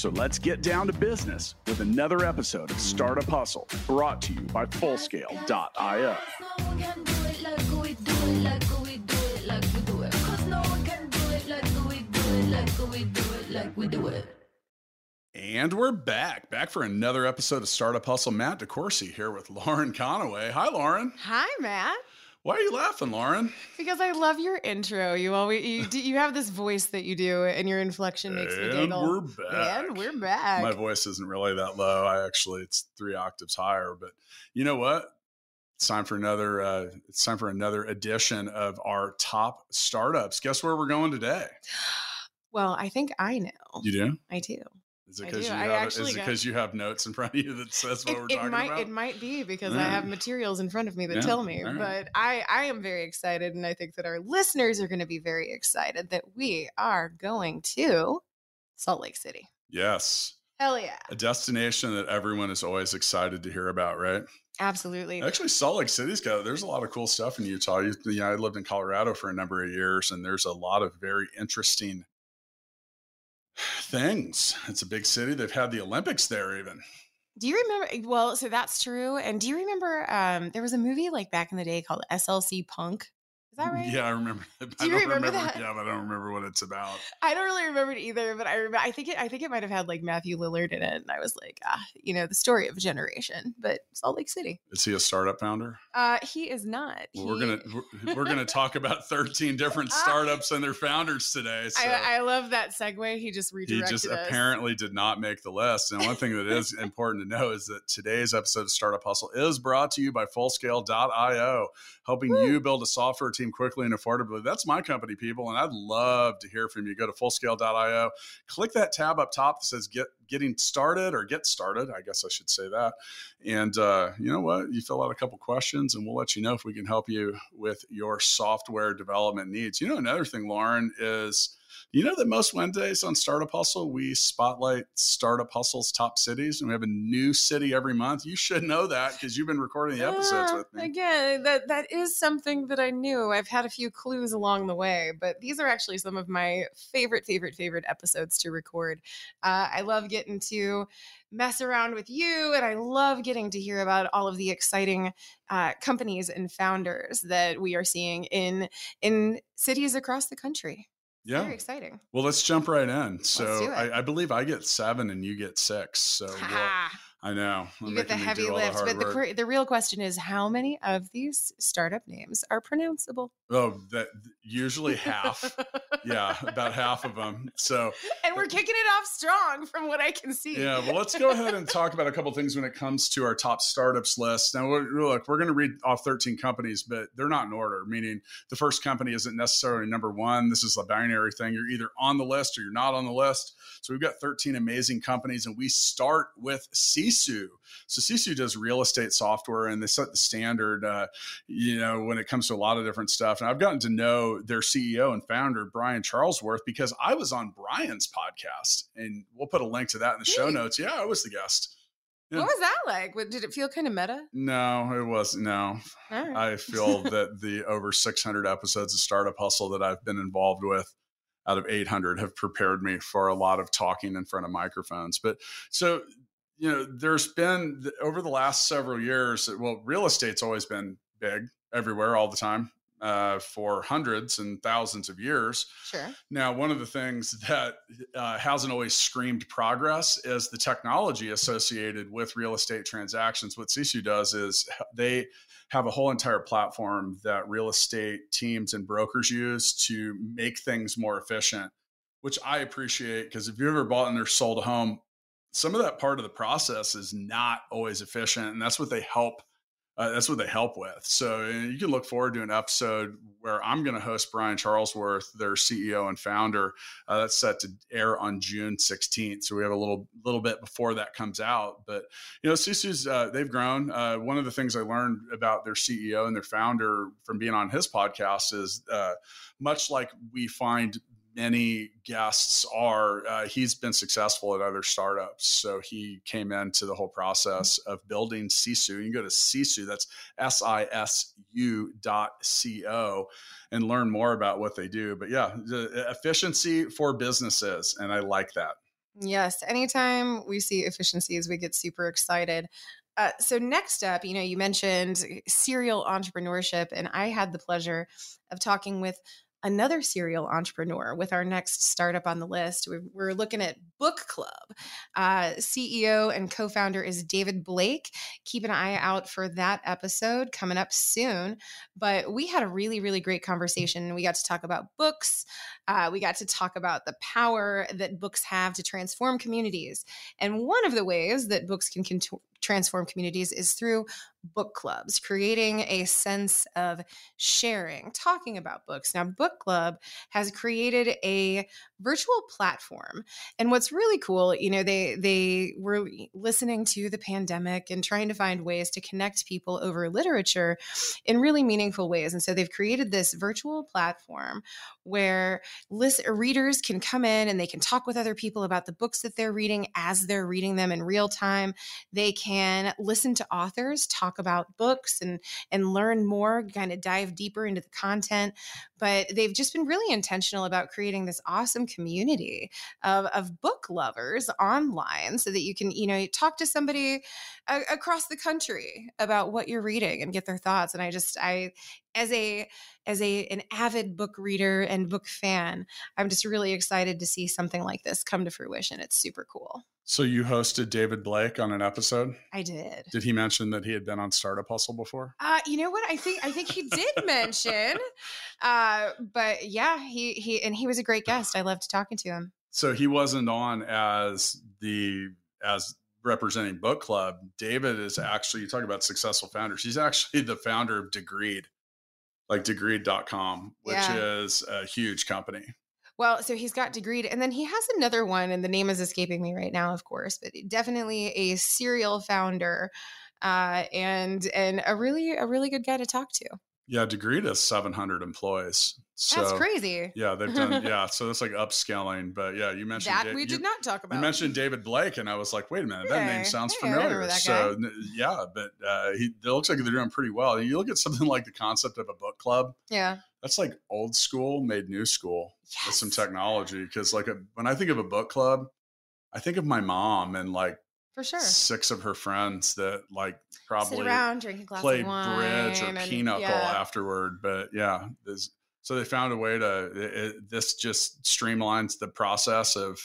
So let's get down to business with another episode of Startup Hustle brought to you by Fullscale.io. And we're back, back for another episode of Startup Hustle. Matt DeCoursey here with Lauren Conaway. Hi, Lauren. Hi, Matt. Why are you laughing, Lauren? Because I love your intro. You always you do, you have this voice that you do, and your inflection makes and me giggle. we're back. And we're back. My voice isn't really that low. I actually it's three octaves higher. But you know what? It's time for another. Uh, it's time for another edition of our top startups. Guess where we're going today? well, I think I know. You do? I do. Is it because you have? actually Is it got- you have notes in front of you that says what It, we're it talking might about? it might be because I have materials in front of me that Yeah, tell me. right. But I I am very excited, and I think that our listeners are going to be very excited that we are going to Salt Lake City. yes, Hell yeah! a destination that everyone is always excited to hear about, right? Absolutely. Actually, Salt Lake City's got there's a lot of cool stuff in Utah. You, you know, I lived in Colorado for a number of years, and there's a lot of very interesting things. It's a big city. They've had the Olympics there, even. Do you remember? Well, so that's true. And do you remember? Um, there was a movie like back in the day called SLC Punk. Is that right? Yeah, I remember. I you don't remember that? Yeah, but I don't remember what it's about. I don't really remember it either, but I remember. I think it. I think it might have had like Matthew Lillard in it, and I was like, ah, you know, the story of a generation. But Salt Lake City. Is he a startup founder? Uh, he is not. Well, we're gonna we're, we're gonna talk about 13 different startups and their founders today. So. I, I love that segue. He just redirected. he just us. apparently did not make the list. And one thing that is important to know is that today's episode of Startup Hustle is brought to you by Fullscale.io, helping Woo. you build a software team quickly and affordably. That's my company, people, and I'd love to hear from you. Go to Fullscale.io, click that tab up top that says "Get Getting Started" or "Get Started." I guess I should say that. And uh, you know what? You fill out a couple questions, and we'll let you know if we can help you with your software development needs. You know, another thing, Lauren, is you know that most Wednesdays on Startup Hustle, we spotlight Startup Hustle's top cities, and we have a new city every month. You should know that because you've been recording the episodes with me. Again, that that is something that I knew. I've had a few clues along the way, but these are actually some of my favorite, favorite, favorite episodes to record. Uh, I love getting to mess around with you, and I love getting to hear about all of the exciting uh, companies and founders that we are seeing in in cities across the country. Yeah. Very exciting. Well, let's jump right in. So. I, I believe I get seven and you get six. So we'll-! I know you get the heavy lift, hard but the, work. the real question is how many of these startup names are pronounceable? oh, that usually half. yeah, about half of them. So and we're kicking it off strong from what I can see. Yeah, well, let's go ahead and talk about a couple things when it comes to our top startups list. Now, we're, look, we're going to read off 13 companies, but they're not in order, meaning the first company isn't necessarily number one. This is a binary thing. You're either on the list or you're not on the list. So we've got 13 amazing companies, and we start with Sisu. So Sisu does real estate software, and they set the standard, uh, you know, when it comes to a lot of different stuff. And I've gotten to know their CEO and founder, Brian Charlesworth, because I was on Brian's podcast, and we'll put a link to that in the show Really? notes. Yeah, I was the guest. Yeah. What was that like? What, did it feel kind of meta? No, it wasn't. No, right. I feel that the over 600 episodes of Startup Hustle that I've been involved with out of 800 have prepared me for a lot of talking in front of microphones. But so, you know, there's been over the last several years, well, real estate's always been big everywhere all the time uh, for hundreds and thousands of years. sure. Now, one of the things that uh, hasn't always screamed progress is the technology associated with real estate transactions. What Sisu does is they have a whole entire platform that real estate teams and brokers use to make things more efficient, which I appreciate because if you ever bought and or sold a home, some of that part of the process is not always efficient. And that's what they help uh, that's what they help with. So you can look forward to an episode where I'm going to host Brian Charlesworth, their CEO and founder. Uh, that's set to air on June 16th. So we have a little little bit before that comes out. But you know, Sisu's uh, they've grown. Uh, one of the things I learned about their CEO and their founder from being on his podcast is uh, much like we find many guests are, uh, he's been successful at other startups. So he came into the whole process of building Sisu. You can go to Sisu, that's S I S U dot C O, and learn more about what they do. But yeah, the efficiency for businesses. And I like that. Yes. Anytime we see efficiencies, we get super excited. Uh, so next up, you know, you mentioned serial entrepreneurship, and I had the pleasure of talking with another serial entrepreneur with our next startup on the list. We're, looking at Book Club. Uh, CEO and co founder is David Blake. Keep an eye out for that episode coming up soon. But we had a really, really great conversation. We got to talk about books, uh, we got to talk about the power that books have to transform communities. And one of the ways that books can transform communities is through book clubs, creating a sense of sharing, talking about books. Now, Book Club has created a virtual platform. And what's really cool, you know, they they were listening to the pandemic and trying to find ways to connect people over literature in really meaningful ways. And so they've created this virtual platform where list, readers can come in and they can talk with other people about the books that they're reading as they're reading them in real time. They can listen to authors talk about books and and learn more, kind of dive deeper into the content. But they've just been really intentional about creating this awesome community of, of book lovers online so that you can, you know, talk to somebody a- across the country about what you're reading and get their thoughts. And I just, I, as a as a an avid book reader and book fan i'm just really excited to see something like this come to fruition it's super cool so you hosted David Blake on an episode? I did. Did he mention that he had been on Startup Hustle before? Uh, you know what? I think I think he did mention. Uh, but yeah, he he and he was a great guest. I loved talking to him. So he wasn't on as the as representing book club. David is actually you talk about successful founders. He's actually the founder of Degreed, like degreed.com, which yeah. is a huge company. Well, so he's got Degreed, and then he has another one, and the name is escaping me right now, of course, but definitely a serial founder, uh, and and a really a really good guy to talk to. Yeah, Degreed has 700 employees. So, That's crazy. Yeah, they've done. yeah, so that's like upscaling. But yeah, you mentioned that da- we did you, not talk about. You mentioned David Blake, and I was like, wait a minute, that name sounds hey, familiar. So yeah, but uh, he it looks like they're doing pretty well. You look at something like the concept of a book club. Yeah, that's like old school made new school yes. with some technology. Because like a, when I think of a book club, I think of my mom and like for sure six of her friends that like probably Sit around drinking glass played bridge or pinochle yeah. afterward. But yeah, there's so they found a way to it, this just streamlines the process of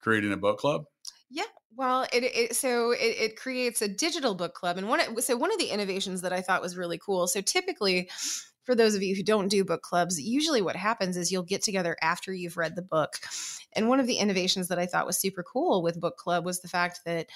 creating a book club yeah well it, it so it, it, creates a digital book club and one so one of the innovations that i thought was really cool so typically for those of you who don't do book clubs usually what happens is you'll get together after you've read the book and one of the innovations that i thought was super cool with book club was the fact that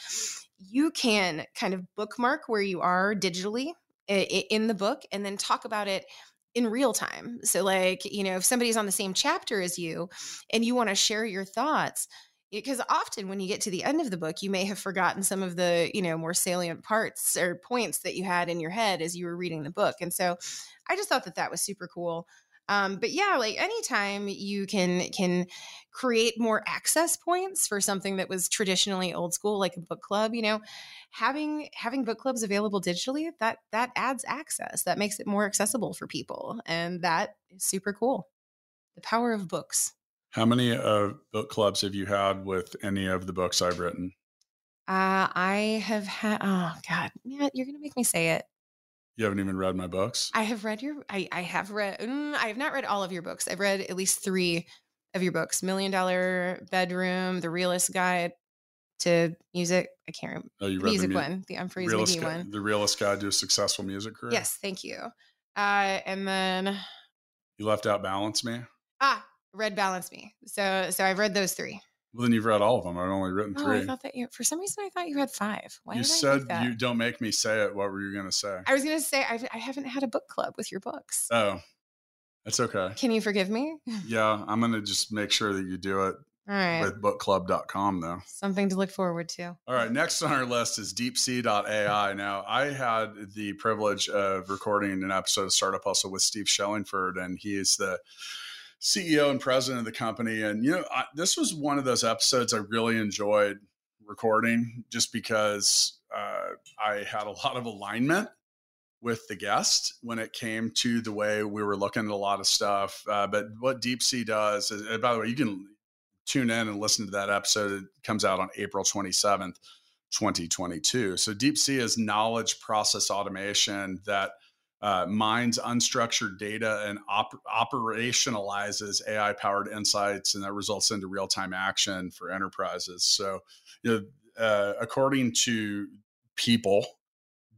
you can kind of bookmark where you are digitally in the book and then talk about it in real time. So, like, you know, if somebody's on the same chapter as you and you want to share your thoughts, because often when you get to the end of the book, you may have forgotten some of the, you know, more salient parts or points that you had in your head as you were reading the book. And so I just thought that that was super cool. Um, but yeah, like anytime you can can create more access points for something that was traditionally old school, like a book club, you know, having having book clubs available digitally that that adds access, that makes it more accessible for people, and that is super cool. The power of books. How many uh, book clubs have you had with any of the books I've written? Uh, I have had. Oh God, Matt, you're gonna make me say it. You haven't even read my books. I have read your. I, I have read. Mm, I have not read all of your books. I've read at least three of your books: Million Dollar Bedroom, The Realist Guide to Music. I can't remember. Oh, you read music the mu- one, the Umphrey's realist McGee one. The Realist Guide to a Successful Music Career. Yes, thank you. Uh, and then you left out Balance Me. Ah, read Balance Me. So, so I've read those three. Well, then you've read all of them. I've only written Oh, three. I thought that you. For some reason, I thought you had five. Why you said you don't make me say it. What were you going to say? I was going to say I've, I haven't had a book club with your books. Oh, that's okay. Can you forgive me? Yeah, I'm going to just make sure that you do it All right. with bookclub.com though. Something to look forward to. All right, next on our list is deepsee.ai. Now, I had the privilege of recording an episode of Startup Hustle with Steve Shillingford, and he is the CEO and president of the company. And, you know, I, this was one of those episodes I really enjoyed recording just because uh, I had a lot of alignment with the guest when it came to the way we were looking at a lot of stuff. Uh, but what DeepSee does, is, by the way, you can tune in and listen to that episode. It comes out on April 27th, 2022. So DeepSee is knowledge process automation that uh, mines unstructured data and op- operationalizes AI powered insights, and that results into real time action for enterprises. So, you know, uh, according to people,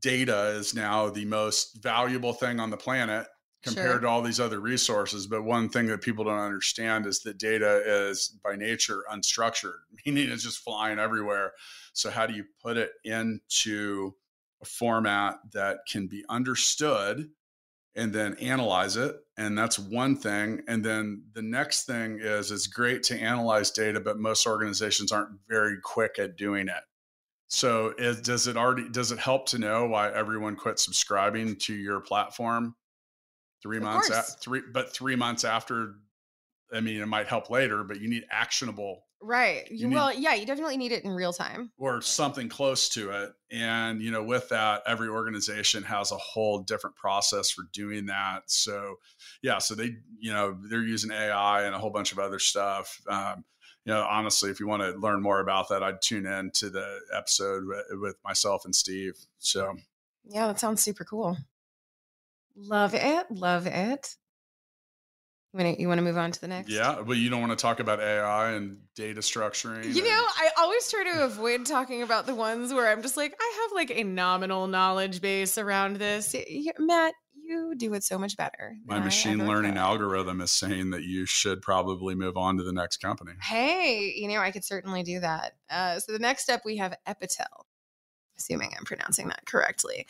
data is now the most valuable thing on the planet compared Sure. to all these other resources. But one thing that people don't understand is that data is by nature unstructured, meaning it's just flying everywhere. So, how do you put it into a format that can be understood and then analyze it? And that's one thing. And then the next thing is it's great to analyze data, but most organizations aren't very quick at doing it. So is, does it already does it help to know why everyone quit subscribing to your platform three Of months at three but three months after I mean it might help later, but you need actionable Right. You You, need- well, yeah, you definitely need it in real time. or something close to it. And you know, with that, every organization has a whole different process for doing that. So yeah, so they you know they're using AI and a whole bunch of other stuff. Um, you know, honestly, if you want to learn more about that, I'd tune in to the episode with, with myself and Steve. So Yeah, that sounds super cool. Love it. Love it. You want to you want to move on to the next? yeah, but you don't want to talk about AI and data structuring. You and- know, I always try to avoid talking about the ones where I'm just like, I have like a nominal knowledge base around this. Matt, you do it so much better. my machine learning algorithm is saying that you should probably move on to the next company. Hey, you know, I could certainly do that. Uh, so the next step we have Epitel, assuming I'm pronouncing that correctly.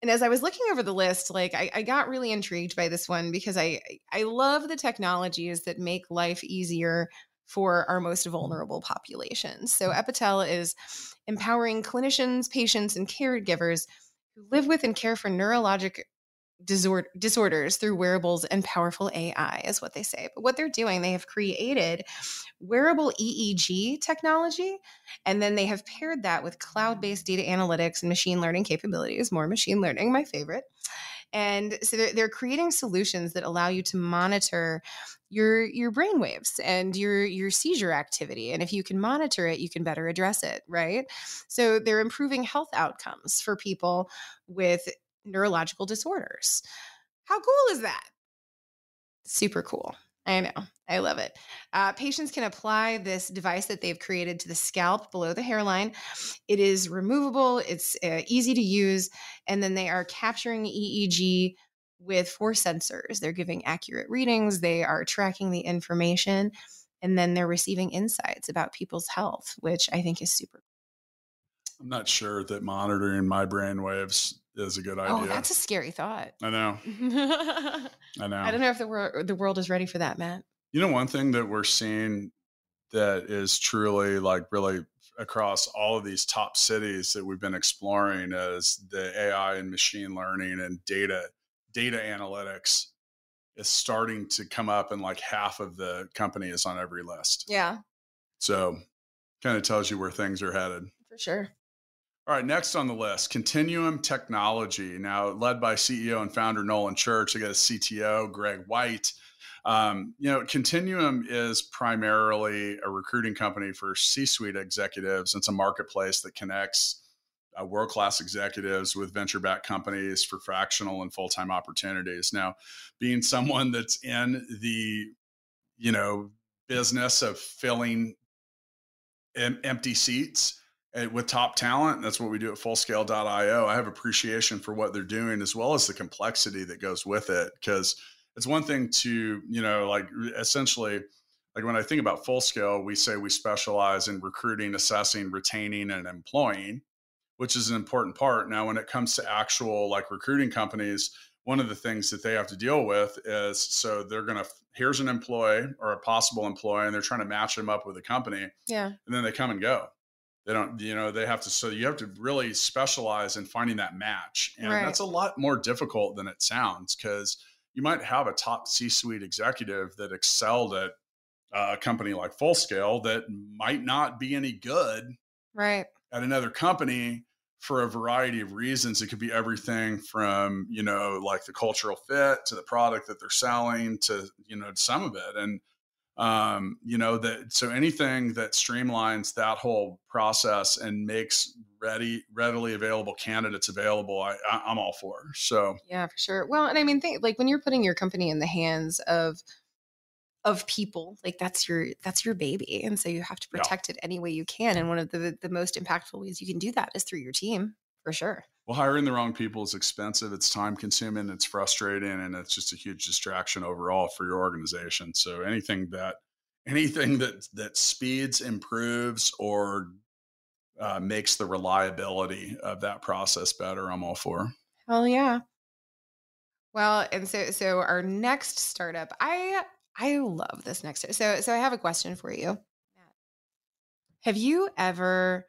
And as I was looking over the list, like I, I got really intrigued by this one because I I love the technologies that make life easier for our most vulnerable populations. So Epitel is empowering clinicians, patients, and caregivers who live with and care for neurologic disord- disorders through wearables and powerful AI, is what they say. But what they're doing, they have created wearable EEG technology, and then they have paired that with cloud based data analytics and machine learning capabilities. More machine learning, my favorite. And so they're, they're creating solutions that allow you to monitor your your brain waves and your your seizure activity and if you can monitor it you can better address it right so they're improving health outcomes for people with neurological disorders. How cool is that? Super cool. I know. I love it. Uh, patients can apply this device that they've created to the scalp below the hairline. It is removable it's uh, easy to use and then they are capturing eeg with four sensors. They're giving accurate readings, they are tracking the information, and then they're receiving insights about people's health, which I think is super. I'm not sure that monitoring my brain waves is a good oh, idea. Oh, that's a scary thought. I know. I know. I don't know if the world the world is ready for that, Matt. You know, one thing that we're seeing that is truly like really across all of these top cities that we've been exploring is the AI and machine learning and data data analytics is starting to come up and like half of the company is on every list. Yeah, So kind of tells you where things are headed. for sure. All right, next on the list, Continuum Technology. Now, led by CEO and founder Nolan Church, they got a CTO, Greg White. Um, you know, Continuum is primarily a recruiting company for C suite executives. It's a marketplace that connects uh, world class executives with venture backed companies for fractional and full time opportunities. Now, being someone that's in the, you know, business of filling em- empty seats, Eh, with top talent. That's what we do at fullscale.io. I have appreciation for what they're doing as well as the complexity that goes with it. Because it's one thing to, you know, like essentially like when I think about full scale, we say we specialize in recruiting, assessing, retaining, and employing, which is an important part. Now, when it comes to actual like recruiting companies, one of the things that they have to deal with is so they're going to here's an employee or a possible employee and they're trying to match them up with a company yeah and then they come and go they don't you know they have to so you have to really specialize in finding that match and Right. that's a lot more difficult than it sounds because you might have a top c-suite executive that excelled at uh, a company like full scale that might not be any good right at another company for a variety of reasons. It could be everything from, you know, like the cultural fit to the product that they're selling to, you know, some of it. And, um, you know, that so anything that streamlines that whole process and makes ready, readily available candidates available, I, I, I'm all for. So, Yeah, for sure. Well, and I mean, think like when you're putting your company in the hands of of people, like that's your that's your baby, and so you have to Yeah. protect it any way you can. And one of the the most impactful ways you can do that is through your team, for sure. Well, hiring the wrong people is expensive. It's time consuming. It's frustrating, and it's just a huge distraction overall for your organization. So anything that anything that that speeds, improves, or uh, makes the reliability of that process better, I'm all for. Hell yeah. Well, and so so our next startup, I I love this next. So so I have a question for you. Have you ever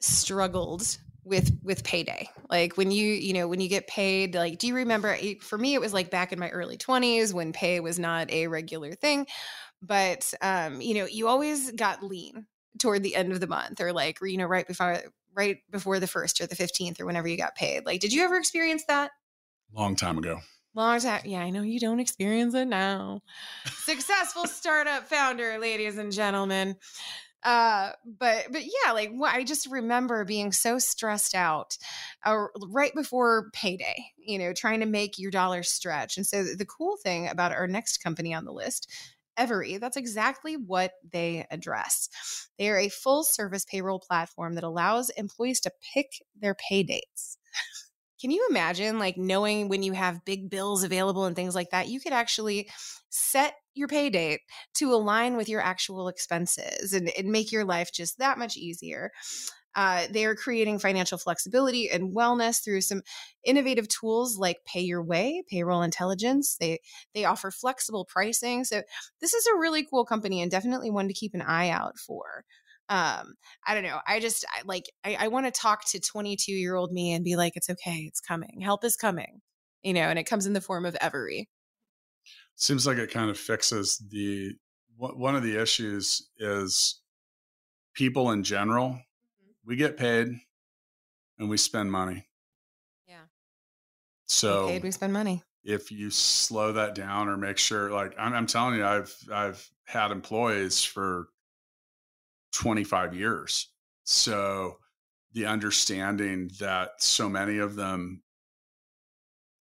struggled with with payday? Like when you you know when you get paid, like do you remember? For me, it was like back in my early twenties when pay was not a regular thing, but um, you know you always got lean toward the end of the month or like you know right before right before the first or the fifteenth or whenever you got paid. Like, did you ever experience that? Long time ago. Long time. Yeah, I know you don't experience it now. Successful startup founder, ladies and gentlemen. Uh, but but yeah, like I just remember being so stressed out uh, right before payday. You know, trying to make your dollar stretch. And so the cool thing about our next company on the list. Every, that's exactly what they address. They are a full service payroll platform that allows employees to pick their pay dates. Can you imagine like knowing when you have big bills available and things like that? You could actually set your pay date to align with your actual expenses and, and make your life just that much easier. Uh, they are creating financial flexibility and wellness through some innovative tools like Pay Your Way, Payroll Intelligence. They they offer flexible pricing. So this is a really cool company and definitely one to keep an eye out for um i don't know i just I, like i, I want to talk to 22 year old me and be like it's okay it's coming help is coming you know and it comes in the form of every Seems like it kind of fixes the one one of the issues is people in general. We get paid and we spend money. Yeah. So paid we spend money if you slow that down or make sure like I'm, I'm telling you i've i've had employees for 25 years. So the understanding that so many of them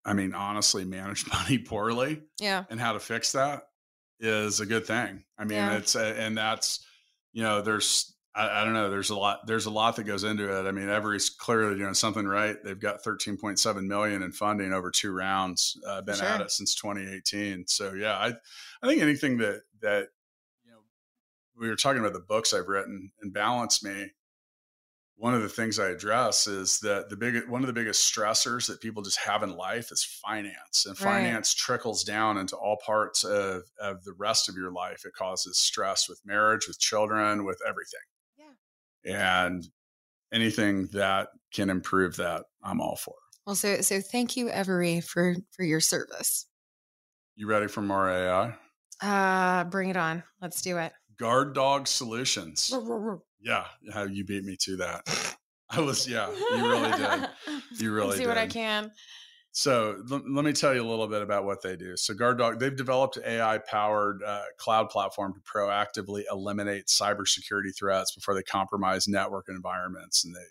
i mean honestly manage money poorly yeah. and how to fix that is a good thing. I mean Yeah. it's a, and that's you know there's I, I don't know there's a lot there's a lot that goes into it. I mean every's clearly doing something right they've got 13.7 million in funding over two rounds uh, been at it since 2018 so yeah i i think anything that that we were talking about the books i've written and balance me one of the things I address is that the big one of the biggest stressors that people just have in life is finance, and Right. finance trickles down into all parts of of the rest of your life. It causes stress with marriage, with children, with everything. Yeah, and anything that can improve that, I'm all for. well so so thank you every for for your service You ready for more AI? uh bring it on let's do it Guard Dog Solutions. Yeah, how you beat me to that. I was, yeah, you really did. You really see did. what i can So l- let me tell you a little bit about what they do. So Guard Dog, they've developed AI-powered uh, cloud platform to proactively eliminate cybersecurity threats before they compromise network environments, and they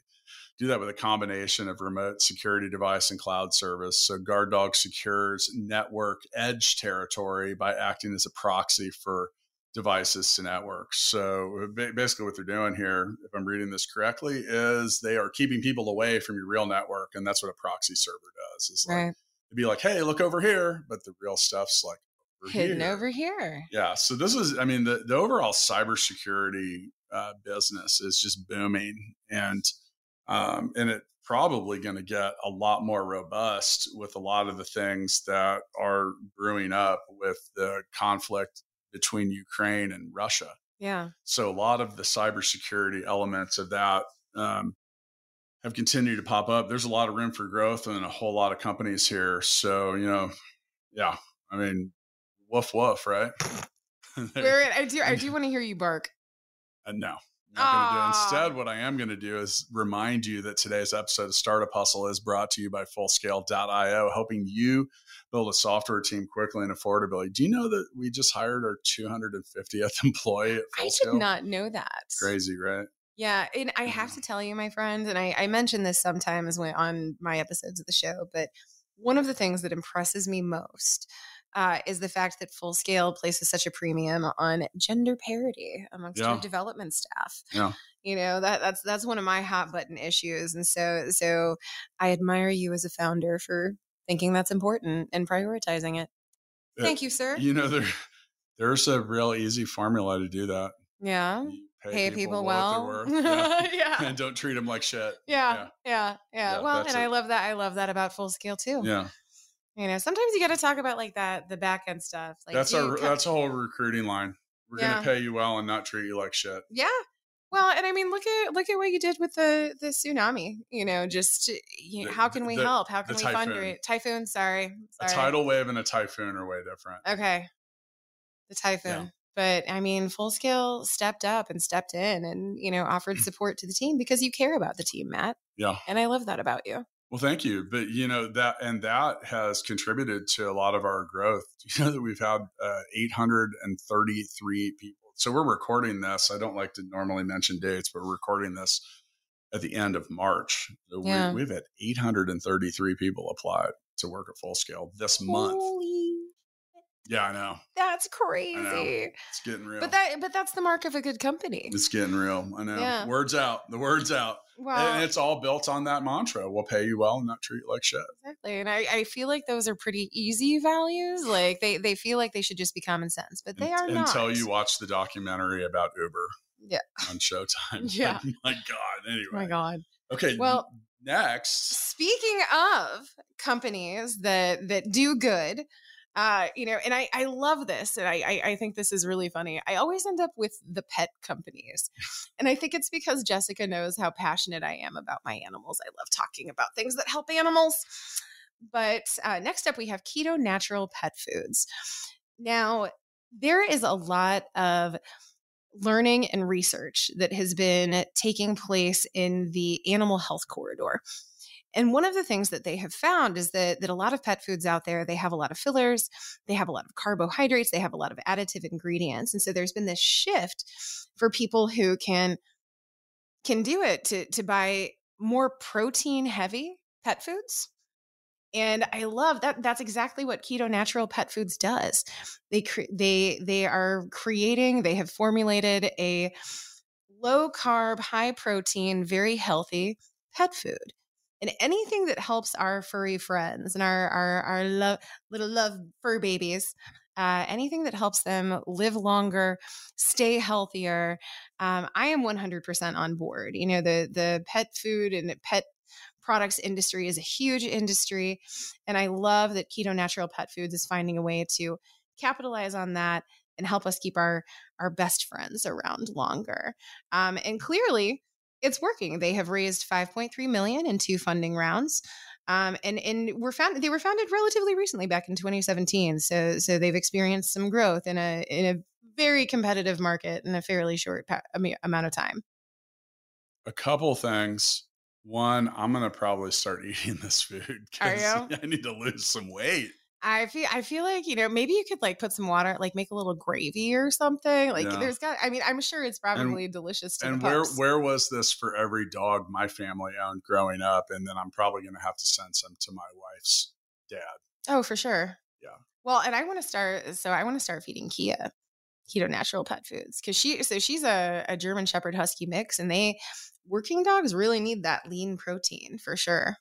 do that with a combination of remote security device and cloud service. So Guard Dog secures network edge territory by acting as a proxy for devices to networks. So basically, what they're doing here, if I'm reading this correctly, is they are keeping people away from your real network, and that's what a proxy server does. Is like right to be like, hey, look over here, but the real stuff's like hidden here. over here. Yeah. So this is, I mean, the, the overall cybersecurity uh, business is just booming and, um, and it probably going to get a lot more robust with a lot of the things that are brewing up with the conflict between Ukraine and Russia. Yeah. So a lot of the cybersecurity elements of that um, have continued to pop up. There's a lot of room for growth and a whole lot of companies here. So you know, yeah, I mean, woof woof, right? Where I do I do want to hear you bark. Uh, no, not going to do. Ah. Instead, what I am going to do is remind you that today's episode of Startup Hustle is brought to you by Fullscale.io, helping you build a software team quickly and affordably. Do you know that we just hired our 250th employee at I did not know that. Crazy, right? Yeah, and I have mm-hmm. to tell you, my friend, and I, I mention this sometimes when on my episodes of the show, but one of the things that impresses me most uh, is the fact that Full Scale places such a premium on gender parity amongst Yeah. development staff. Yeah. You know that that's that's one of my hot button issues, and so so I admire you as a founder for thinking that's important and prioritizing it. Uh, Thank you, sir. You know, there there's a real easy formula to do that. yeah, You pay people, they're well. Yeah. yeah. and don't treat them like shit. Yeah, yeah, yeah. Yeah, well, and I love that. I love that about full scale too. Yeah, You know, sometimes you got to talk about like that, the back end stuff. Like that's our that's a whole recruiting line. We're Yeah. gonna pay you well and not treat you like shit. yeah. Well, and I mean, look at look at what you did with the the tsunami. You know, just you know, The- how can we the- help? How can we typhoon. fundraise? Typhoon. Sorry, A sorry. tidal wave and a typhoon are way different. Okay. The typhoon. But I mean, full scale stepped up and stepped in and, you know, offered support to the team because you care about the team, Matt. Yeah. And I love that about you. Well, thank you. But you know that, and that has contributed to a lot of our growth. You know that we've had uh, 833 people. So we're recording this. I don't like to normally mention dates, but we're recording this at the end of March. So Yeah. we, we've had 833 people apply to work at Full Scale this month. Yeah, I know. that's know. crazy. It's getting real. But that but that's the mark of a good company. it's getting real. I know. Yeah. Words out. The words out. Well, and it's all built on that mantra. We'll pay you well and not treat you like shit. exactly. And I, I feel like those are pretty easy values. Like they, they feel like they should just be common sense, but they are Un- not. Until you watch the documentary about Uber. Yeah. On Showtime. Yeah. my God. Anyway. Oh my God. Oh okay. Well- next. Speaking of companies that that do good, uh, you know, and I I love this, and I, I I think this is really funny. I always end up with the pet companies, and I think it's because Jessica knows how passionate I am about my animals. I love talking about things that help animals. But uh, next up, we have Keto Natural Pet Foods. Now, there is a lot of learning and research that has been taking place in the animal health corridor. And one of the things that they have found is that, that a lot of pet foods out there, they have a lot of fillers, they have a lot of carbohydrates, they have a lot of additive ingredients. And so there's been this shift for people who can can do it to to buy more protein heavy pet foods. And I love that that's exactly what Keto Natural Pet Foods does. They cre- they they are creating, they have formulated a low carb, high protein, very healthy pet food and anything that helps our furry friends and our our, our little love fur babies uh, anything that helps them live longer stay healthier um, i am 100% on board. You know the the pet food and pet products industry is a huge industry and i love that keto natural pet foods is finding a way to capitalize on that and help us keep our our best friends around longer. Um, and clearly it's working. They have raised 5.3 million in two funding rounds. Um, and and were found they were founded relatively recently back in 2017. So so they've experienced some growth in a in a very competitive market in a fairly short pa- amount of time. A couple things. One, I'm gonna probably start eating this food because? I need to lose some weight. I feel I feel like you know maybe you could like put some water like make a little gravy or something like Yeah. there's got I mean I'm sure it's probably delicious to and where pups. where was this for every dog my family owned growing up? And then I'm probably gonna have to send some to my wife's dad. Oh, for sure. Yeah. Well, and I want to start. So I want to start feeding Kia keto natural pet foods because she. So she's a, a German Shepherd Husky mix, and they working dogs really need that lean protein for sure.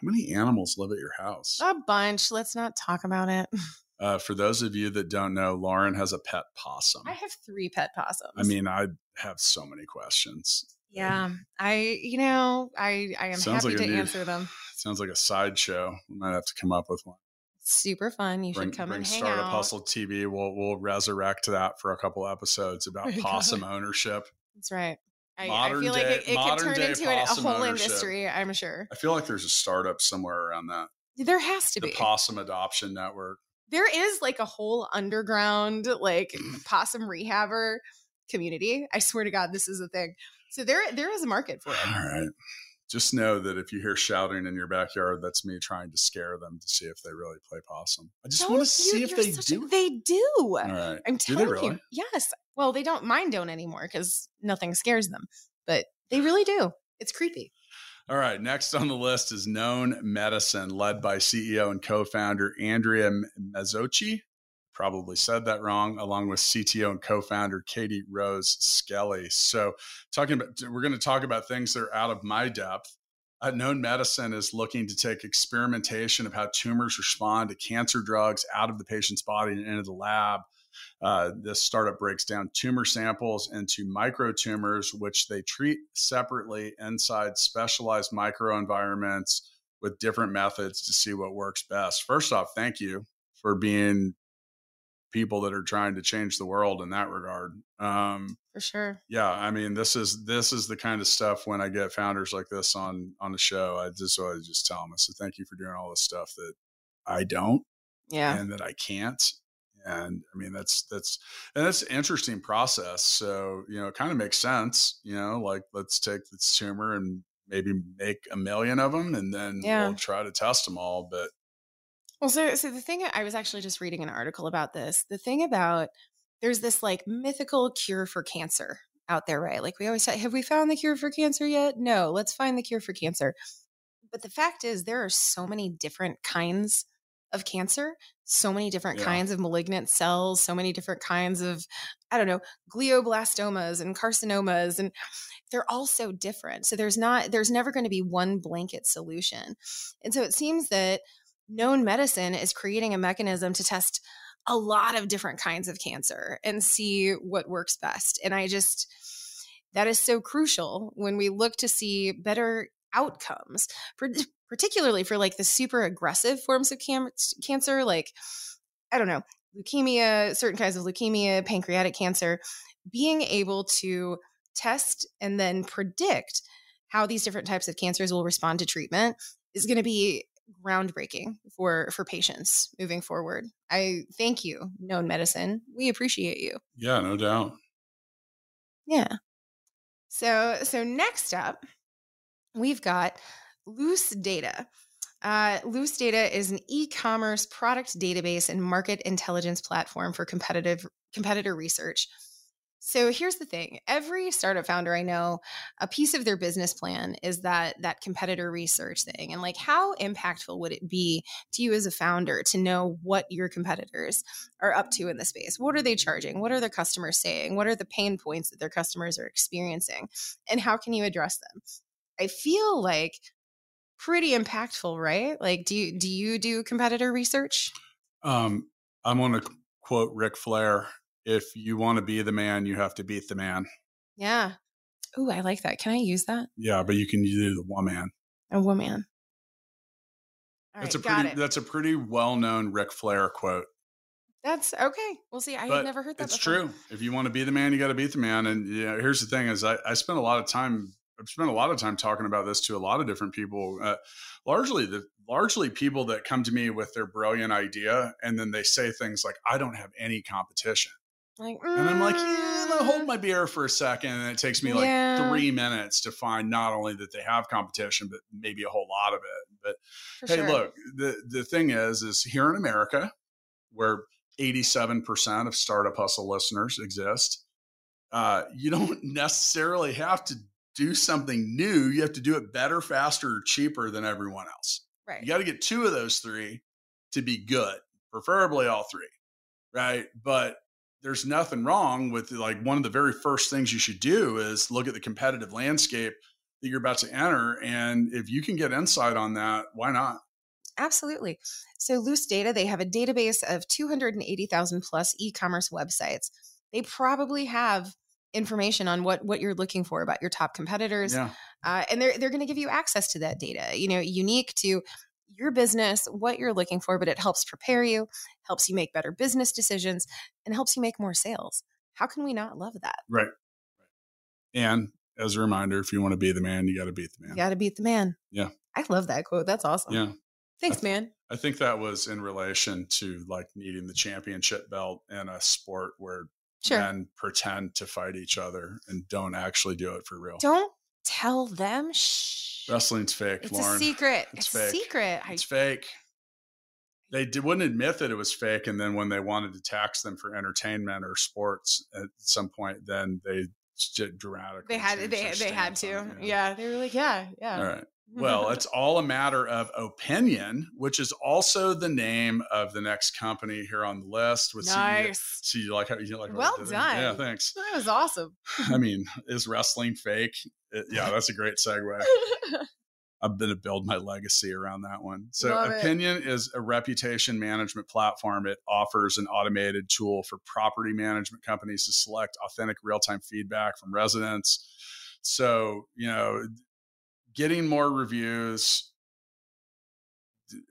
How many animals live at your house? A bunch. Let's not talk about it. Uh, for those of you that don't know, Lauren has a pet possum. I have three pet possums. I mean, I have so many questions. yeah, I, you know, I, I am Sounds happy like to new- answer them. Sounds like a sideshow. We might have to come up with one. Super fun. You Bring, should come bring and hang Startup out. Hustle TV. We'll we'll resurrect that for a couple episodes about There you go. possum ownership. That's right. I, I Modern feel like it, it could turn into a whole ownership. industry. I'm sure I feel like there's a startup somewhere around that. there has to The be. The Possum Adoption Network. there is like a whole underground like possum rehabber community. I swear to God, this is a thing. So there, there is a market for it. All right. Just know that if you hear shouting in your backyard, that's me trying to scare them to see if they really play possum. I just want Don't to see if they such a- do. they do. All right. I'm Do they telling really? you. Yes. Well, they don't. mind don't anymore because nothing scares them, but they really do. It's creepy. All right. Next on the list is Known Medicine, led by CEO and co founder Andrea Mazzocchi. Probably said that wrong, along with CTO and co founder Katie Rose Skelly. So, talking about, we're going to talk about things that are out of my depth. Uh, Known Medicine is looking to take experimentation of how tumors respond to cancer drugs out of the patient's body and into the lab. Uh, this startup breaks down tumor samples into microtumors, which they treat separately inside specialized microenvironments with different methods to see what works best. First off, thank you for being people that are trying to change the world in that regard. Um, For sure. yeah, I mean, this is this is the kind of stuff when I get founders like this on on the show, I just always just tell them, I say, thank you for doing all this stuff that I don't Yeah. and that I can't. And I mean, that's that's and that's an interesting process. So you know, it kind of makes sense. You know, like let's take the tumor and maybe make a million of them, and then Yeah. we'll try to test them all. But Well, so so the thing I was actually just reading an article about this. The thing about there's this like mythical cure for cancer out there, right? Like we always say, have we found the cure for cancer yet? No, let's find the cure for cancer. But the fact is, there are so many different kinds of cancer, so many different Yeah. kinds of malignant cells, so many different kinds of, I don't know, glioblastomas and carcinomas, and they're all so different. So there's not, there's never going to be one blanket solution. And so it seems that known medicine is creating a mechanism to test a lot of different kinds of cancer and see what works best. And I just, that is so crucial when we look to see better outcomes, particularly for like the super aggressive forms of cam- cancer, like, I don't know, leukemia, certain kinds of leukemia, pancreatic cancer, being able to test and then predict how these different types of cancers will respond to treatment is going to be groundbreaking for for patients moving forward. I thank you, Known Medicine. We appreciate you. yeah, no doubt. Yeah. So so next up, we've got Loose Data. Uh, Loose Data is an e-commerce product database and market intelligence platform for competitive competitor research. So here's the thing: every startup founder I know, a piece of their business plan is that that competitor research thing, and like how impactful would it be to you as a founder to know what your competitors are up to in the space? What are they charging? What are their customers saying? What are the pain points that their customers are experiencing, and how can you address them? I feel like pretty impactful, right? Like, do you do you do competitor research? Um, I'm going to quote Ric Flair: "If you want to be the man, you have to beat the man." Yeah. Ooh, I like that. Can I use that? Yeah, but you can do the one man. A woman. All That's right, a pretty that's a pretty well known Ric Flair quote. That's okay. We'll see. I but had never heard that. it's before. true. If you want to be the man, you got to beat the man. And you know, here's the thing: is I, I spent a lot of time. I've spent a lot of time talking about this to a lot of different people. Uh, largely, the largely people that come to me with their brilliant idea, and then they say things like, "I don't have any competition," Like, and I'm like, "Yeah, mm, hold my beer for a second. And it takes me like Yeah. three minutes to find not only that they have competition, but maybe a whole lot of it. But for hey, sure. look, the the thing is, is here in America, where 87% of Startup Hustle listeners exist, uh, you don't necessarily have to do something new. You have to do it better, faster, or cheaper than everyone else. right. You got to get two of those three to be good, preferably all three, right? But there's nothing wrong with like one of the very first things you should do is look at the competitive landscape that you're about to enter. And if you can get insight on that, why not? Absolutely. So Loose Data, they have a database of 280,000 plus e-commerce websites. They probably have information on what what you're looking for about your top competitors. Yeah. Uh, and they're they're going to give you access to that data, you know, unique to your business, what you're looking for, but it helps prepare you, helps you make better business decisions, and helps you make more sales. How can we not love that? Right. And as a reminder, if you want to be the man, you got to beat the man. You got to beat the man. Yeah. I love that quote. That's awesome. Yeah. Thanks, man. I think that was in relation to like needing the championship belt in a sport where Sure. men pretend to fight each other and don't actually do it for real. Don't tell them. Shh. Wrestling's fake, It's Lauren. a secret. It's It's, a fake. secret. I, It's fake. They d- wouldn't admit that it was fake, and then when they wanted to tax them for entertainment or sports at some point, then they dramatically they had they they had to. Yeah. They were like, yeah, yeah. All right. Well, it's all a matter of opinion, which is also the name of the next company here on the list. With nice. See, you like how you like. Well it? Yeah, done. thanks. That was awesome. I mean, is wrestling fake? It- yeah, that's a great segue. I'm going to build my legacy around that one. So, Love. Opiniion is a reputation management platform. It offers an automated tool for property management companies to select authentic real time feedback from residents. So, you know, getting more reviews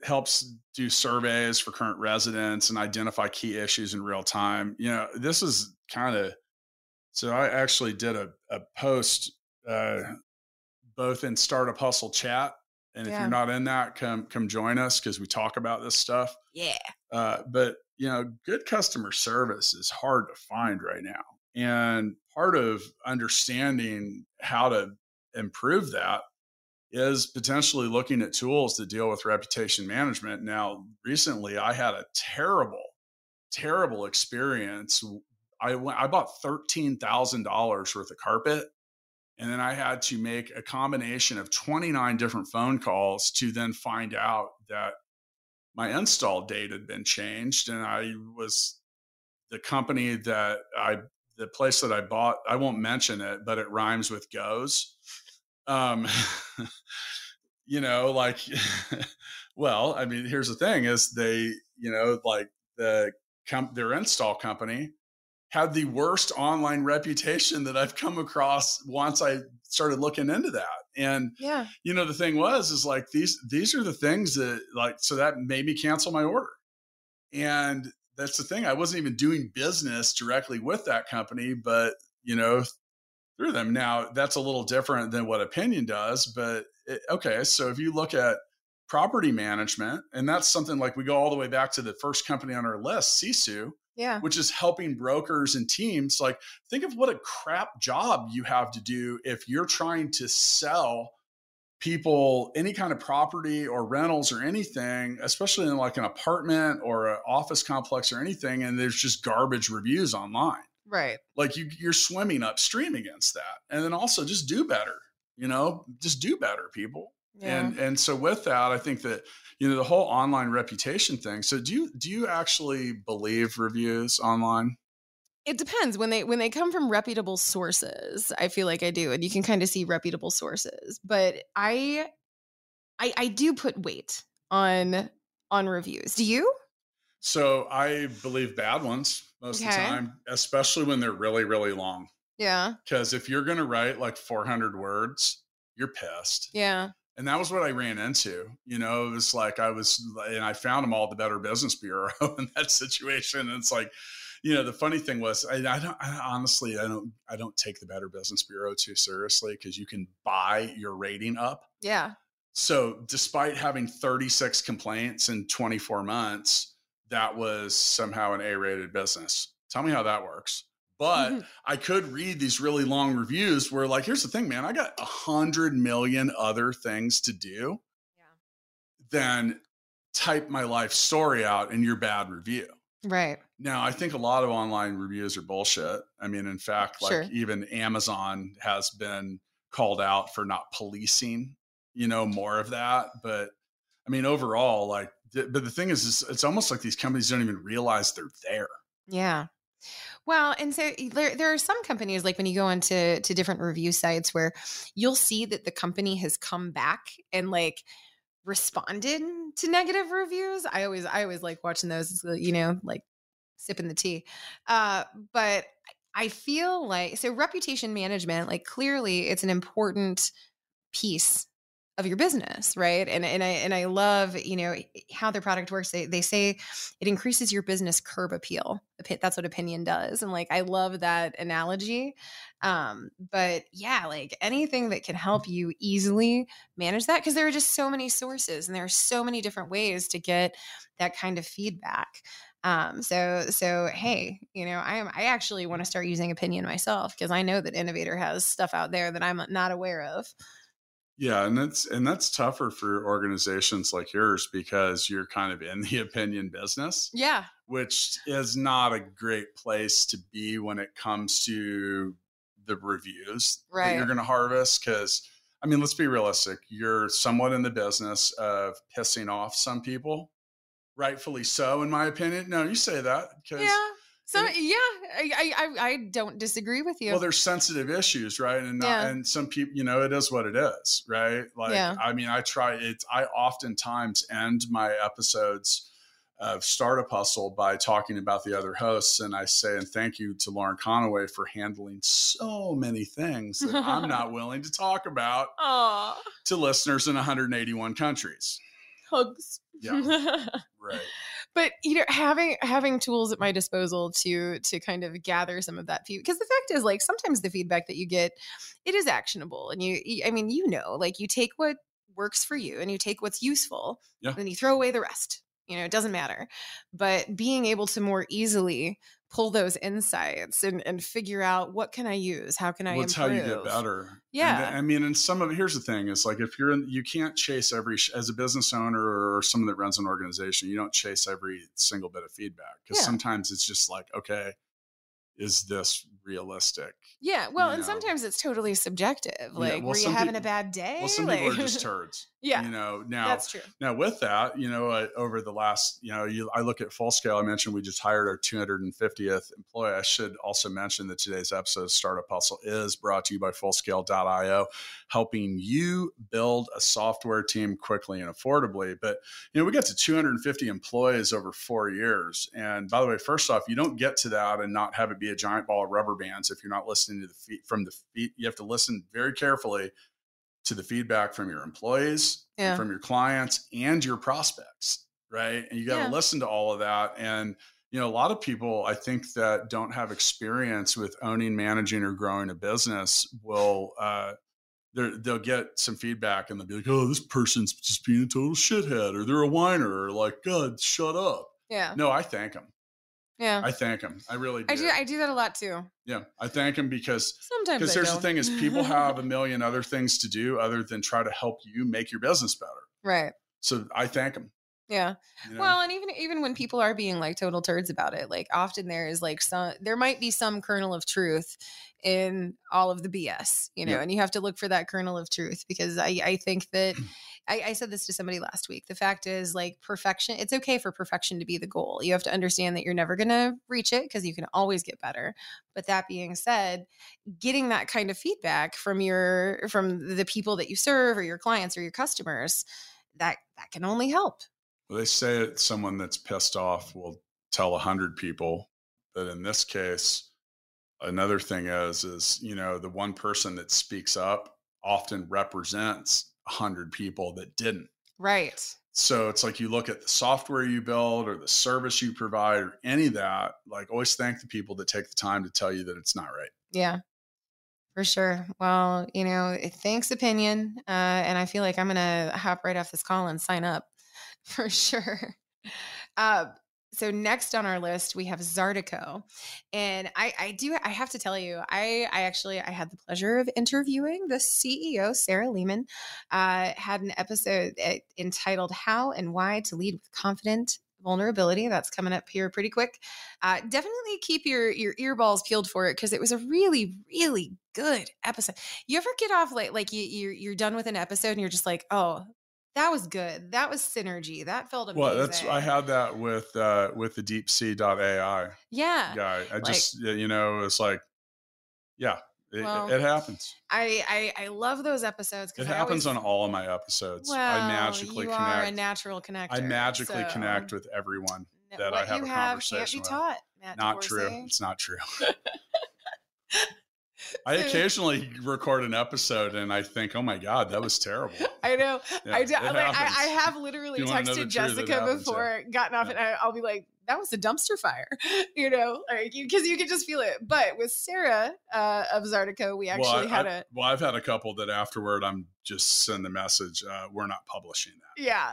helps do surveys for current residents and identify key issues in real time. You know, this is kind of so I actually did a, a post uh, both in Startup Hustle chat. And if you're not in that, come come join us because we talk about this stuff. yeah. Uh, but you know, good customer service is hard to find right now, and part of understanding how to improve that is potentially looking at tools to deal with reputation management. Now, recently, I had a terrible, terrible experience. I went, I bought thirteen thousand dollars worth of carpet, and then I had to make a combination of twenty nine different phone calls to then find out that my install date had been changed and I was the company that I the place that I bought I won't mention it but it rhymes with goes um you know like well I mean here's the thing is they you know like the com- their install company had the worst online reputation that I've come across once I started looking into that and Yeah. you know the thing was is like these these are the things that like so that made me cancel my order and that's the thing i wasn't even doing business directly with that company but you know through them now that's a little different than what Opiniion does but it, okay so if you look at property management and that's something like we go all the way back to the first company on our list sisu Yeah. which is helping brokers and teams like think of what a crap job you have to do if you're trying to sell people any kind of property or rentals or anything especially in like an apartment or an office complex or anything and there's just garbage reviews online Right. like you, you're swimming upstream against that and then also just do better you know? Just do better people. Yeah. and and so with that i think that you know the whole online reputation thing so do you do you actually believe reviews online? It depends. When they when they come from reputable sources i feel like i do and you can kind of see reputable sources but i i i do put weight on on reviews. Do you so i believe bad ones most of the time especially when they're really really long yeah because if you're going to write like 400 words you're pissed yeah and that was what I ran into. You know, it was like I was, and I found them all at the Better Business Bureau in that situation. And it's like, you know, the funny thing was, I, I don't I, honestly, I don't, I don't take the Better Business Bureau too seriously because you can buy your rating up. yeah So, despite having 36 complaints in 24 months, that was somehow an A-rated business. Tell me how that works. But Mhm. I could read these really long reviews where, like, here's the thing, man, I got a hundred million other things to do Yeah. than type my life story out in your bad review. right Now, I think a lot of online reviews are bullshit. I mean, in fact, like Sure. even Amazon has been called out for not policing, you know, more of that. But I mean, overall, like, but the thing is, is, it's almost like these companies don't even realize they're there. Yeah. Well, and so there, there are some companies like when you go into to different review sites where you'll see that the company has come back and like responded to negative reviews. I always I always like watching those, you know, like sipping the tea. Uh, but I feel like so reputation management, like clearly it's an important piece of your business, right? And and I and I love, you know, how their product works. They they say it increases your business curb appeal. That's what Opiniion does. And like I love that analogy. Um, but yeah, like anything that can help you easily manage that because there are just so many sources and there are so many different ways to get that kind of feedback. Um, so so hey, you know, I am I actually want to start using Opiniion myself because I know that InnovateHER has stuff out there that I'm not aware of. Yeah, and that's and that's tougher for organizations like yours because you're kind of in the opinion business. Yeah. Which is not a great place to be when it comes to the reviews right. that you're going to harvest cuz I mean, let's be realistic. You're somewhat in the business of pissing off some people, rightfully so, in my opinion. No, you say that because yeah. So yeah, I, I I don't disagree with you. Well, there's sensitive issues, right? And yeah. and some people, you know, it is what it is, right? Like, yeah. I mean, I try it. I oftentimes end my episodes of Startup Hustle by talking about the other hosts, and I say, and thank you to Lauren Conaway for handling so many things that I'm not willing to talk about Aww. to listeners in 181 countries. Hugs. Yeah, right but you know having having tools at my disposal to to kind of gather some of that feedback because the fact is like sometimes the feedback that you get it is actionable and you i mean you know like you take what works for you and you take what's useful yeah. and you throw away the rest you know it doesn't matter but being able to more easily pull those insights and, and figure out what can I use? How can I well, improve? how you get better. Yeah. And, I mean, and some of here's the thing is like, if you're in, you can't chase every, as a business owner or someone that runs an organization, you don't chase every single bit of feedback because yeah. sometimes it's just like, okay, is this realistic? Yeah, well, and know? sometimes it's totally subjective. Like, yeah, well, were you having people, a bad day? Well, some like, people are just turds. yeah, you know. Now that's true. Now with that, you know, uh, over the last, you know, you, I look at full scale. I mentioned we just hired our 250th employee. I should also mention that today's episode of Startup Hustle is brought to you by Fullscale.io, helping you build a software team quickly and affordably. But you know, we got to 250 employees over four years. And by the way, first off, you don't get to that and not have it be a giant ball of rubber bands if you're not listening to the feed from the feed. You have to listen very carefully to the feedback from your employees, yeah. from your clients, and your prospects, right? And you got to yeah. listen to all of that. And you know, a lot of people I think that don't have experience with owning, managing, or growing a business will uh, they'll get some feedback and they'll be like, "Oh, this person's just being a total shithead," or they're a whiner, or like, "God, shut up." Yeah. No, I thank them. Yeah. I thank him. I really do. I do. I do that a lot too. Yeah. I thank him because sometimes because here's the thing is people have a million other things to do other than try to help you make your business better. Right. So I thank him. Yeah. You know? Well, and even even when people are being like total turds about it, like often there is like some there might be some kernel of truth in all of the BS, you know, yeah. and you have to look for that kernel of truth because I I think that I, I said this to somebody last week. The fact is like perfection, it's okay for perfection to be the goal. You have to understand that you're never gonna reach it because you can always get better. But that being said, getting that kind of feedback from your from the people that you serve or your clients or your customers, that that can only help well, they say it, someone that's pissed off will tell a hundred people, but in this case, another thing is is you know the one person that speaks up often represents a hundred people that didn't. Right. So it's like you look at the software you build or the service you provide or any of that. Like always thank the people that take the time to tell you that it's not right. Yeah. For sure. Well, you know, thanks, Opiniion. Uh, and I feel like I'm going to hop right off this call and sign up. for sure. Uh, so next on our list we have Zartico, and I, I do I have to tell you I I actually I had the pleasure of interviewing the CEO Sarah Lehman. Uh, had an episode eh, entitled "How and Why to Lead with Confident vulnerability that's coming up here pretty quick uh, definitely keep your your earballs peeled for it because it was a really really good episode you ever get off like like you you're, you're done with an episode and you're just like oh that was good. That was synergy. That felt amazing. Well, that's I had that with uh with the AI Yeah. guy. I like, just you know, it's like yeah, It, Well, it happens. I, I I love those episodes. It I happens always- on all of my episodes. Well, I magically you are a connect. natural connector. I magically so- connect with everyone. That I have you a have can't conversation be with. taught. Matt Not true. It's not true. I occasionally record an episode and I think, oh my God, that was terrible. I know. Yeah, I, do, like, I, I have literally You wanna know the texted it Jessica happens, yeah. before, gotten off, Yeah. and I, I'll be like, "That was a dumpster fire," you know, like because you, can just feel it. But with Sarah uh, of Zartico, we actually well, I, had I- a well, I've had a couple that afterward I'm just send the message, uh, we're not publishing that. yeah.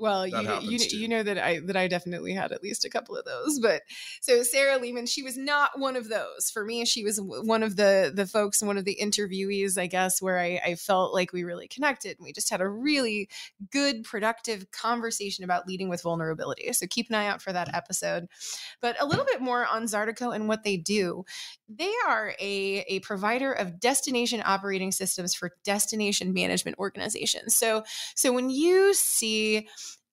Well, you you, you know that I that I definitely had at least a couple of those. But so Sarah Lehman, she was not one of those. For me, she was one of the the folks, one of the interviewees, I guess, where I, I felt like we really connected. And we just had a really good, productive conversation about leading with vulnerability. So keep an eye out for that episode. But a little bit more on Zartico and what they do. They are a, a provider of destination operating systems for destination management organizations. So so when you see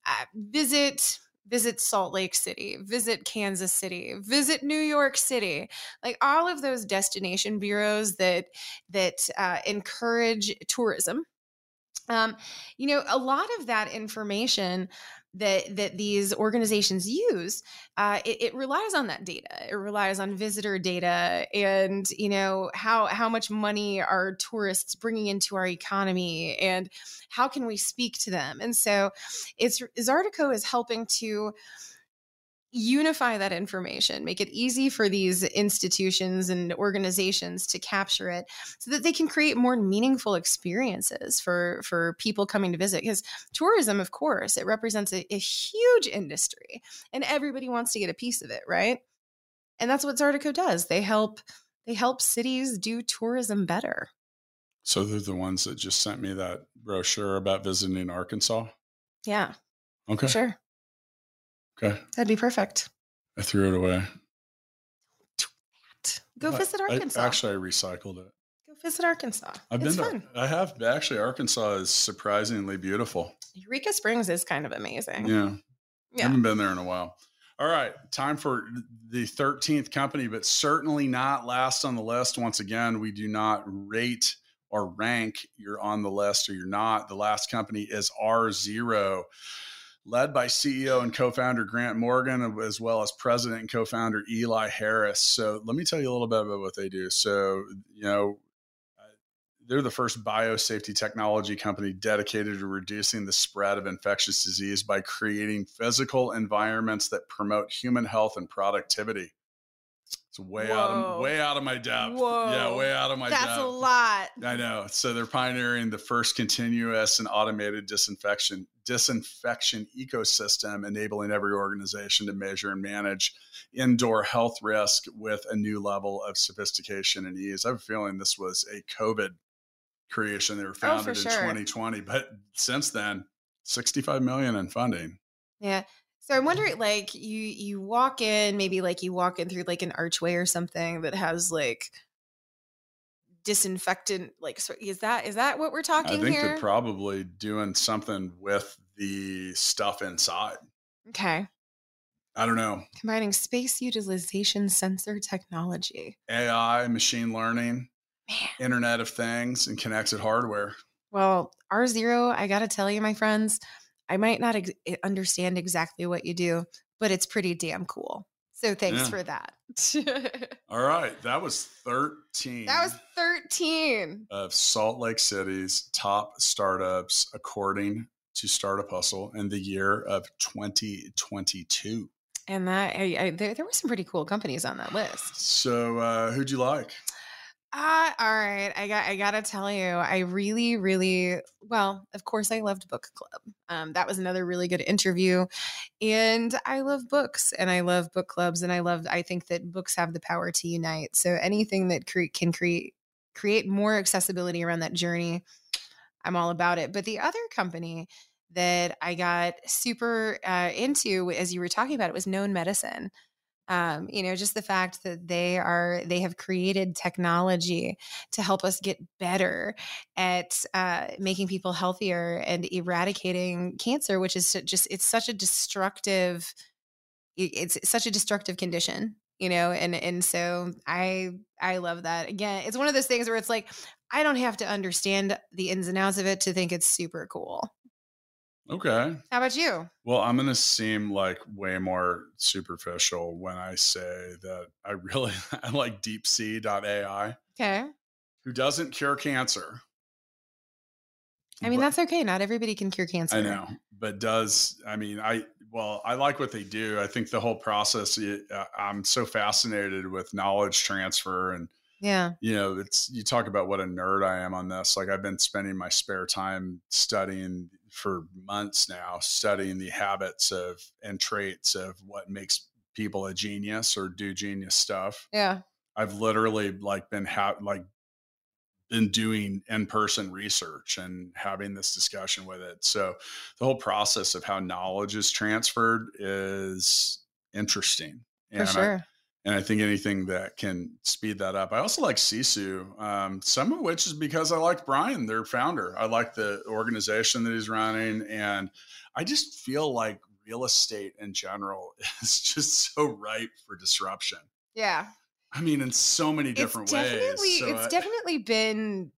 uh, visit visit Salt Lake City, visit Kansas City, visit New York City, like all of those destination bureaus that that uh, encourage tourism. Um, you know, a lot of that information that that these organizations use, uh, it, it relies on that data. It relies on visitor data, and you know how how much money are tourists bringing into our economy, and how can we speak to them? And so, it's Zartico is helping to unify that information, make it easy for these institutions and organizations to capture it so that they can create more meaningful experiences for for people coming to visit. Because tourism of course it represents a, a huge industry and everybody wants to get a piece of it right? And that's what Zartico does. They help they help cities do tourism better. So they're the ones that just sent me that brochure about visiting Arkansas. yeah. Okay. sure Okay. that'd be perfect I threw it away. go I- visit I- arkansas actually, I recycled it. go visit arkansas I've it's been fun to, I have actually. Arkansas is surprisingly beautiful. eureka springs is kind of amazing Yeah. Yeah. Haven't been there in a while. All right, time for the 13th company, but certainly not last on the list. Once again, we do not rate or rank you're on the list or you're not. The last company is R-Zero, led by CEO and co founder Grant Morgan, as well as president and co founder Eli Harris. So, let me tell you a little bit about what they do. So, you know, they're the first biosafety technology company dedicated to reducing the spread of infectious disease by creating physical environments that promote human health and productivity. It's way out of way out of my depth. Yeah, way out of my depth. that's depth. a lot I know. So they're pioneering the first continuous and automated disinfection disinfection ecosystem, enabling every organization to measure and manage indoor health risk with a new level of sophistication and ease. I have a feeling this was a COVID creation. They were Oh, founded in sure. 2020, but since then, 65 million in funding. Yeah. So I'm wondering, like, you you walk in, maybe like you walk in through like an archway or something that has like disinfectant. Like, so is that is that what we're talking? About? I think here? they're probably doing something with the stuff inside. okay, I don't know. combining space utilization sensor technology. AI, machine learning, Man. Internet of Things, and connected hardware. Well, R-Zero, I gotta tell you, my friends, I might not ex- eh, understand exactly what you do, but it's pretty damn cool. So thanks Yeah. for that. All right, that was 13 that was 13. of Salt Lake City's top startups according to Startup Hustle in the year of 2022. And that I, I, there, there were some pretty cool companies on that list. So, uh, who'd you like? Uh, all right. I got I gotta tell you, I really, really well, of course I loved book club. Um, that was another really good interview. And I love books and I love book clubs and I love I think that books have the power to unite. So anything that cre- can create create more accessibility around that journey, I'm all about it. But the other company that I got super uh, into as you were talking about it was known medicine um, you know just the fact that they are they have created technology to help us get better at uh, making people healthier and eradicating cancer which is just it's such a destructive it's such a destructive condition you know and and so i i love that. Again it's one of those things where it's like i don't have to understand the ins and outs of it to think it's super cool Okay. how about you Well, I'm going to seem like way more superficial when I say that I really I like deepsee.ai, okay who doesn't cure cancer. i mean But- that's okay not everybody can cure cancer I know, but does I mean I well I like what they do. I think the whole process. it- uh, I'm so fascinated with knowledge transfer, and yeah you know, it's you talk about what a nerd I am on this. Like I've been spending my spare time studying for months now, studying the habits of and traits of what makes people a genius or do genius stuff. yeah I've literally like been ha- like been doing in-person research and having this discussion with it. So the whole process of how knowledge is transferred is interesting. for And I, sure and I think anything that can speed that up. I also like Sisu, um, some of which is because I like Brian, their founder. I like the organization that he's running, and I just feel like real estate in general is just so ripe for disruption. yeah I mean, in so many different it's definitely ways. So it's I, definitely been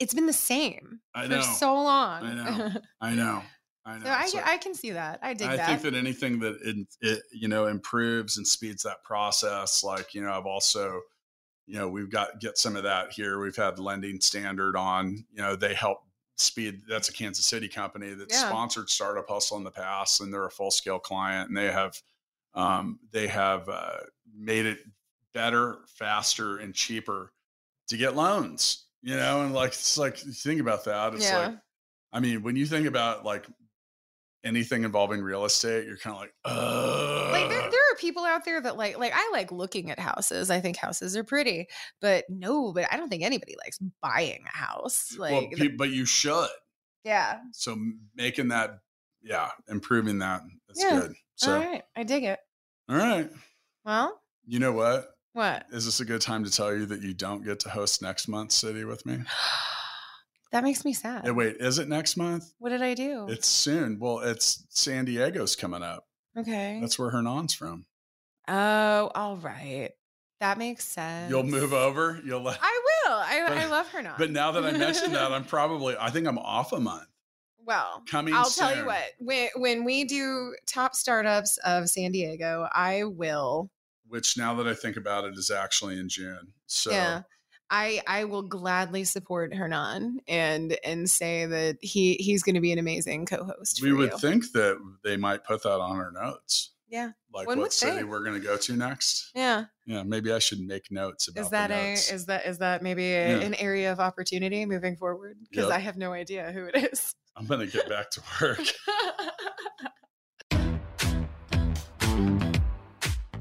it's been the same I for so long I know. I know, I know. so I, So I can see that i dig I that think that anything that it, it you know improves and speeds that process, like you know, I've also you know we've got get some of that here. We've had lending standard on. You know, they help speed. That's a Kansas City company that Yeah. sponsored Startup Hustle in the past, and they're a full scale client, and they have um, they have uh, made it better, faster, and cheaper to get loans. You know, and like it's like think about that. It's Yeah. like I mean, when you think about like anything involving real estate, you're kind of like, uh, like there, there are people out there that like like i like looking at houses i think houses are pretty but no but i don't think anybody likes buying a house like well, pe- but you should. yeah So making that, yeah, improving that, that's Yeah. good. So, all right i dig it all right. well You know what? what Is this a good time to tell you that you don't get to host next month's city with me? that makes me sad Hey, wait, is it next month? what did i do It's soon. Well, it's San Diego's coming up. okay That's where Hernan's from. oh all right that makes sense You'll move over. You'll let. i will i, But- I love her not But now that I mentioned that, I'm probably. I think I'm off a month. well Coming. I'll tell you what. When when we do top startups of San Diego, I will. Which now that I think about it, is actually in June. So Yeah. I I will gladly support Hernan and and say that he he's going to be an amazing co-host. we would you. think that they might put that on our notes. Yeah. Like One what would city think. we're going to go to next. Yeah. Yeah, maybe I should make notes about Is that a is that is that maybe a, Yeah. an area of opportunity moving forward? Because Yep. I have no idea who it is. I'm going to get back to work.